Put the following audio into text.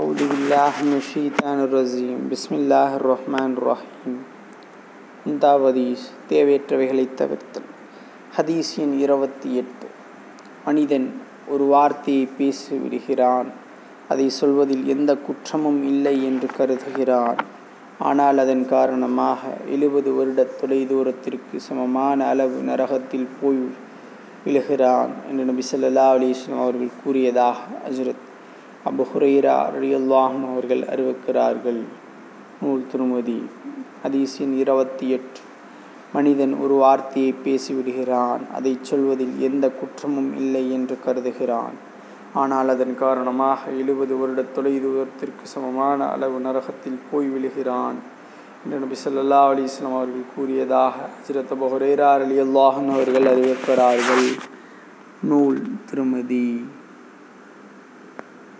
أعوذ بالله من الشيطان الرجيم بسم الله الرحمن الرحيم ஹதீஸ் தேவையற்றவைகளை தவிர்த்தல் ஹதீஸ் எண் இருபத்தி எட்டு மனிதன் ஒரு வார்த்தையை பேசிவிடுகிறான் அதை சொல்வதில் எந்த குற்றமும் இல்லை என்று கருதுகிறான் ஆனால் அதன் காரணமாக எழுபது வருட தொலை தூரத்திற்கு சமமான அளவு நரகத்தில் போய் விழுகிறான் என்று நபி சொல்லா அலிஸ்லாம் அவர்கள் கூறியதாக ஹஜரத் அபு ஹுரைரா ரலியல்லாஹும் அவர்கள் அறிவிக்கிறார்கள். நூல் திருமதி ஹதீஸின் இருபத்தி எட்டு. மனிதன் ஒரு வார்த்தையை பேசிவிடுகிறான். அதை சொல்வதில் எந்த குற்றமும் இல்லை என்று கருதுகிறான். ஆனால் அதன் காரணமாக எழுபது வருட தொலை தூரத்திற்கு சமமான அளவு நரகத்தில் போய் விழுகிறான். என்று நபி சொல்லா அலிஸ்லாம் அவர்கள் கூறியதாக ஹஜரத் அபு ஹுரைரா அலி அல்லாஹன் அவர்கள் அறிவிக்கிறார்கள். நூல் திருமதி